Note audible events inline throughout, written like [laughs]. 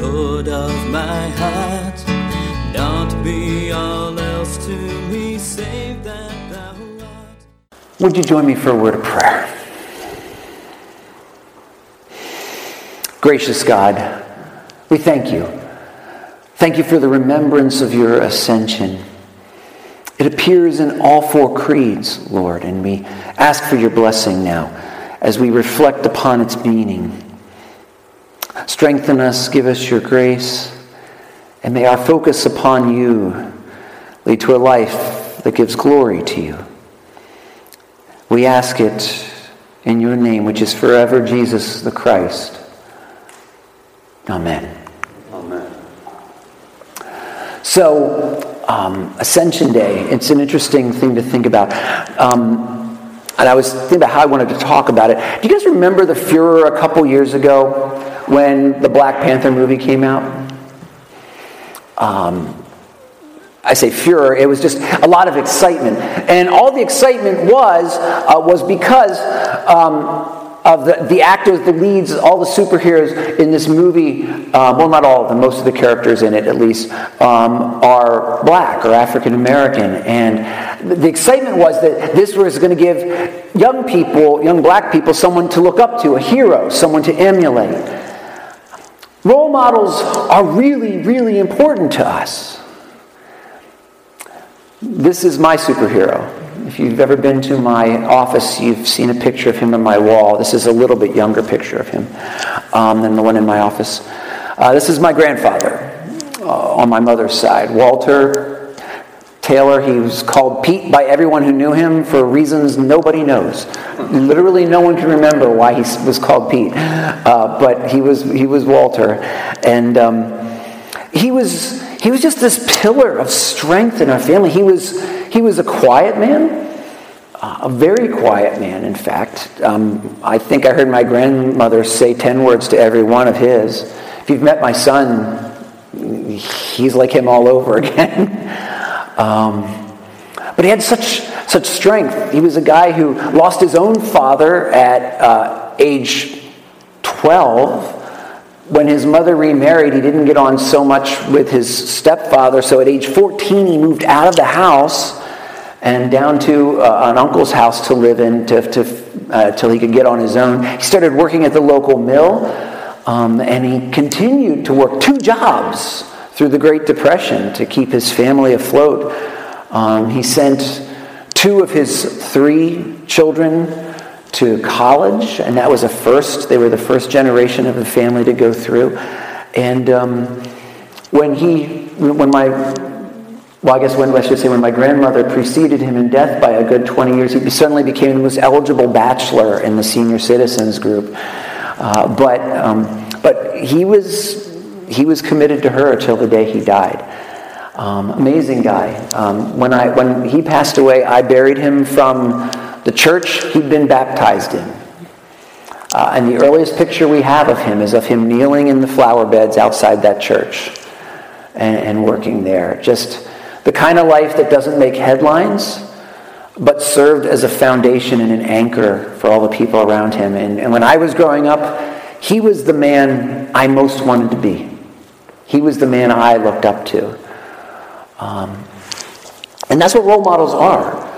Lord of my heart. Not be all else to me, save that thou art. Would you join me for a word of prayer? Gracious God, we thank you. Thank you for the remembrance of your ascension. It appears in all four creeds, Lord, and we ask for your blessing now as we reflect upon its meaning. Strengthen us, give us your grace, and may our focus upon you lead to a life that gives glory to you. We ask it in your name, which is forever Jesus the Christ. Amen. Amen. So, um, Ascension Day, it's an interesting thing to think about. Um, and I was thinking about how I wanted to talk about it. Do you guys remember the furor a couple years ago when the Black Panther movie came out? Um, I say furor, it was just a lot of excitement. And all the excitement was, uh, was because um, of the, the actors, the leads, all the superheroes in this movie, uh, well, not all of them, most of the characters in it at least, um, are black or African American. And the excitement was that this was going to give young people, young black people, someone to look up to, a hero, someone to emulate. Role models are really, really important to us. This is my superhero. If you've ever been to my office, you've seen a picture of him on my wall. This is a little bit younger picture of him um, than the one in my office. Uh, this is my grandfather uh, on my mother's side, Walter Taylor. He was called Pete by everyone who knew him for reasons nobody knows. Literally, no one can remember why he was called Pete, uh, but he was he was Walter, and um, he was he was just this pillar of strength in our family. He was, he was a quiet man, a very quiet man, in fact. Um, I think I heard my grandmother say 10 words to every one of his. If you've met my son, he's like him all over [laughs] again. Um, but he had such, such strength. He was a guy who lost his own father at uh, age 12 when his mother remarried, he didn't get on so much with his stepfather. So at age 14, he moved out of the house and down to uh, an uncle's house to live in to, to, uh, till he could get on his own. He started working at the local mill, um, and he continued to work two jobs through the Great Depression to keep his family afloat. Um, he sent two of his three children to college, and that was a first. They were the first generation of the family to go through. And um, when he, when my, well, I guess when I should say when my grandmother preceded him in death by a good 20 years, he suddenly became the most eligible bachelor in the senior citizens group. Uh, but um, but he was he was committed to her until the day he died. Um, amazing guy. Um, when I when he passed away, I buried him from the church he'd been baptized in. Uh, and the earliest picture we have of him is of him kneeling in the flower beds outside that church and, and working there. Just the kind of life that doesn't make headlines, but served as a foundation and an anchor for all the people around him. And, and when I was growing up, he was the man I most wanted to be. He was the man I looked up to. Um, and that's what role models are.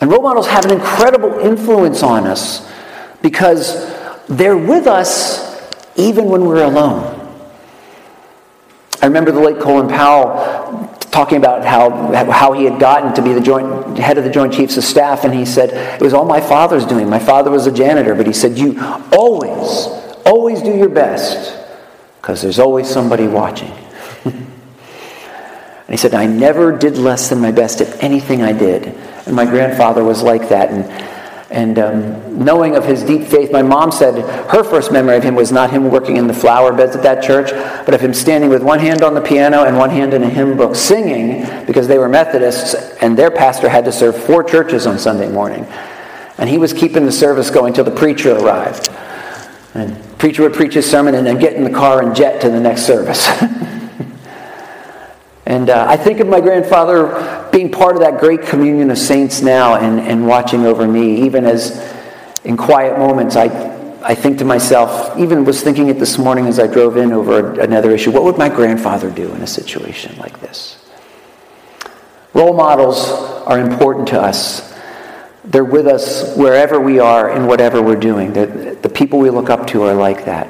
And role models have an incredible influence on us because they're with us even when we're alone. I remember the late Colin Powell talking about how, how he had gotten to be the joint, head of the Joint Chiefs of Staff, and he said, It was all my father's doing. My father was a janitor, but he said, You always, always do your best because there's always somebody watching. and he said, I never did less than my best at anything I did. And my grandfather was like that. And, and um, knowing of his deep faith, my mom said her first memory of him was not him working in the flower beds at that church, but of him standing with one hand on the piano and one hand in a hymn book singing because they were Methodists and their pastor had to serve four churches on Sunday morning. And he was keeping the service going till the preacher arrived. And preacher would preach his sermon and then get in the car and jet to the next service. [laughs] And uh, I think of my grandfather being part of that great communion of saints now and, and watching over me, even as in quiet moments I, I think to myself, even was thinking it this morning as I drove in over another issue, what would my grandfather do in a situation like this? Role models are important to us. They're with us wherever we are and whatever we're doing. The, the people we look up to are like that.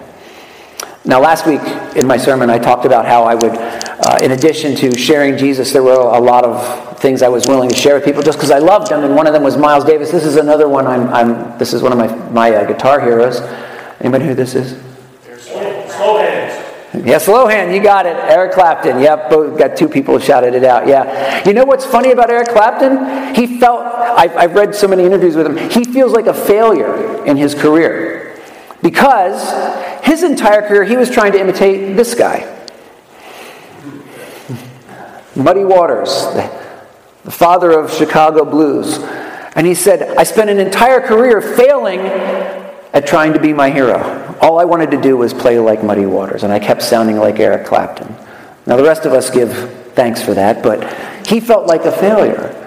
Now, last week in my sermon, I talked about how I would, uh, in addition to sharing Jesus, there were a lot of things I was willing to share with people just because I loved them, and one of them was Miles Davis. This is another one. I'm, I'm this is one of my my uh, guitar heroes. Anybody who this is? [laughs] Slowhand. You got it. Eric Clapton. Yep, both got two people shouted it out. Yeah. You know what's funny about Eric Clapton? He felt. I've, I've read so many interviews with him. He feels like a failure in his career because his entire career, he was trying to imitate this guy Muddy Waters, the father of Chicago blues. And he said, I spent an entire career failing at trying to be my hero. All I wanted to do was play like Muddy Waters, and I kept sounding like Eric Clapton. Now, the rest of us give thanks for that, but he felt like a failure.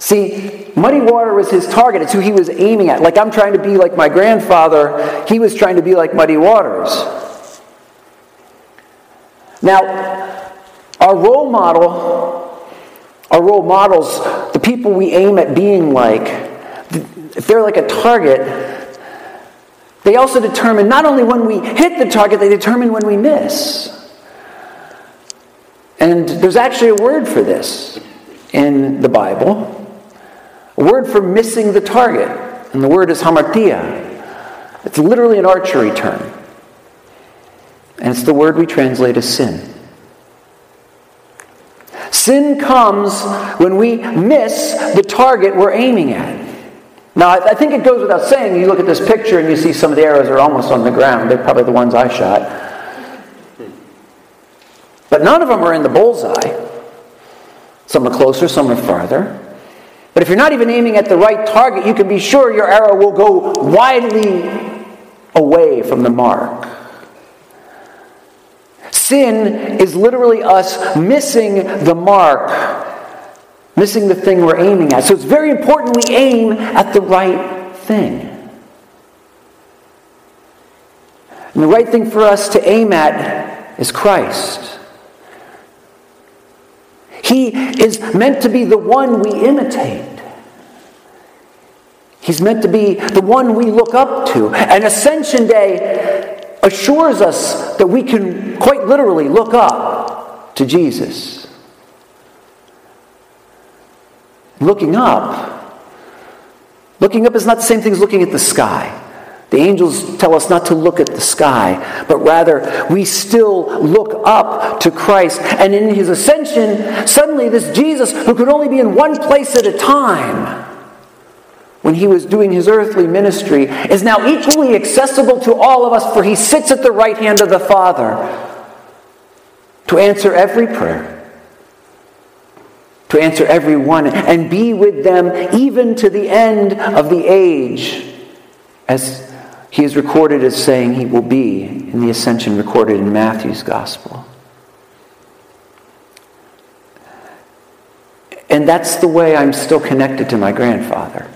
See, Muddy Water was his target. It's who he was aiming at. Like I'm trying to be like my grandfather, he was trying to be like Muddy Waters. Now, our role model, our role models, the people we aim at being like, if they're like a target, they also determine not only when we hit the target, they determine when we miss. And there's actually a word for this in the Bible. A word for missing the target, and the word is hamartia. It's literally an archery term. And it's the word we translate as sin. Sin comes when we miss the target we're aiming at. Now, I think it goes without saying, you look at this picture and you see some of the arrows are almost on the ground. They're probably the ones I shot. But none of them are in the bullseye. Some are closer, some are farther. But if you're not even aiming at the right target, you can be sure your arrow will go widely away from the mark. Sin is literally us missing the mark, missing the thing we're aiming at. So it's very important we aim at the right thing. And the right thing for us to aim at is Christ. He is meant to be the one we imitate. He's meant to be the one we look up to. And Ascension Day assures us that we can quite literally look up to Jesus. Looking up. Looking up is not the same thing as looking at the sky. The angels tell us not to look at the sky, but rather we still look up to Christ. And in his ascension, suddenly this Jesus, who could only be in one place at a time, when he was doing his earthly ministry, is now equally accessible to all of us, for he sits at the right hand of the Father to answer every prayer to answer every one and be with them even to the end of the age as he is recorded as saying he will be in the ascension recorded in Matthew's gospel. And that's the way I'm still connected to my grandfather.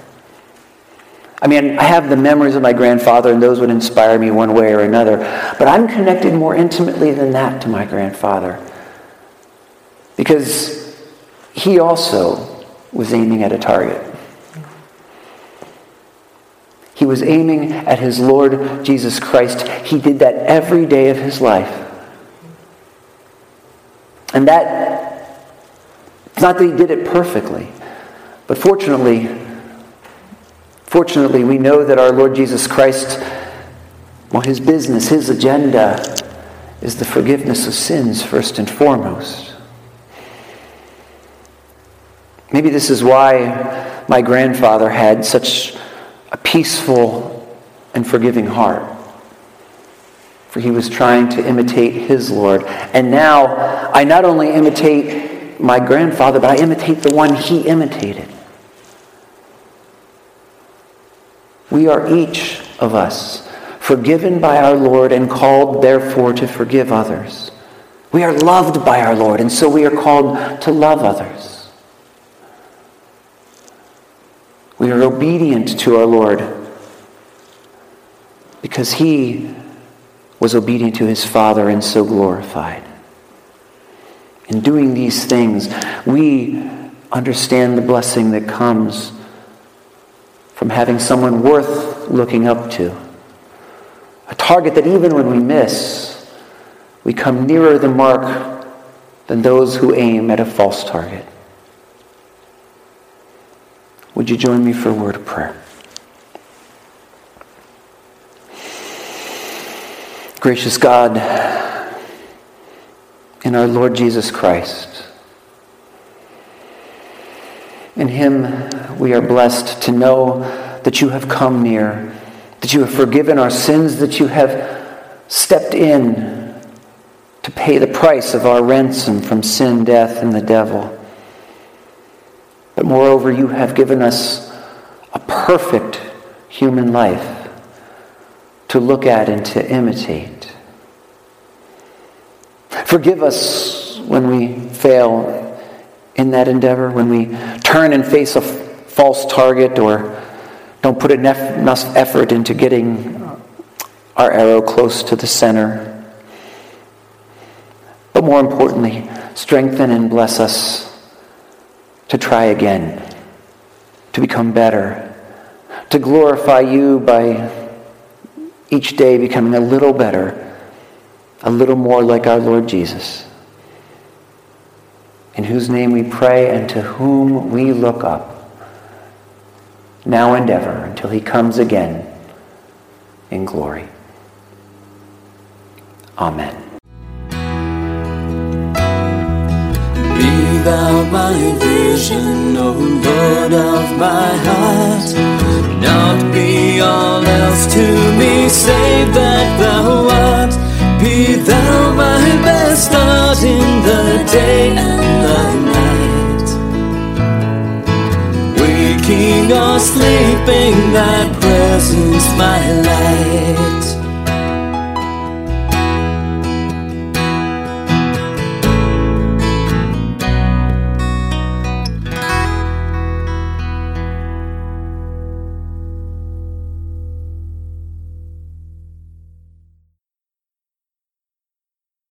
I mean, I have the memories of my grandfather, and those would inspire me one way or another. But I'm connected more intimately than that to my grandfather. Because he also was aiming at a target. He was aiming at his Lord Jesus Christ. He did that every day of his life. And that, it's not that he did it perfectly, but fortunately, fortunately, we know that our Lord Jesus Christ, well, his business, his agenda is the forgiveness of sins first and foremost. Maybe this is why my grandfather had such a peaceful and forgiving heart. For he was trying to imitate his Lord. And now I not only imitate my grandfather, but I imitate the one he imitated. We are each of us forgiven by our Lord and called, therefore, to forgive others. We are loved by our Lord, and so we are called to love others. We are obedient to our Lord because he was obedient to his Father and so glorified. In doing these things, we understand the blessing that comes from having someone worth looking up to. A target that even when we miss, we come nearer the mark than those who aim at a false target. Would you join me for a word of prayer? Gracious God, in our Lord Jesus Christ, in Him we are blessed to know that you have come near, that you have forgiven our sins, that you have stepped in to pay the price of our ransom from sin, death, and the devil. But moreover, you have given us a perfect human life to look at and to imitate. Forgive us when we fail in that endeavor, when we turn and face a false target or don't put enough effort into getting our arrow close to the center. But more importantly, strengthen and bless us to try again, to become better, to glorify you by each day becoming a little better, a little more like our Lord Jesus in whose name we pray and to whom we look up, now and ever, until he comes again in glory. Amen. Thou my vision, O Lord of my heart. Not be all else to me, save that thou art. Be thou my best start in the day and the night. Waking or sleeping, thy presence my light.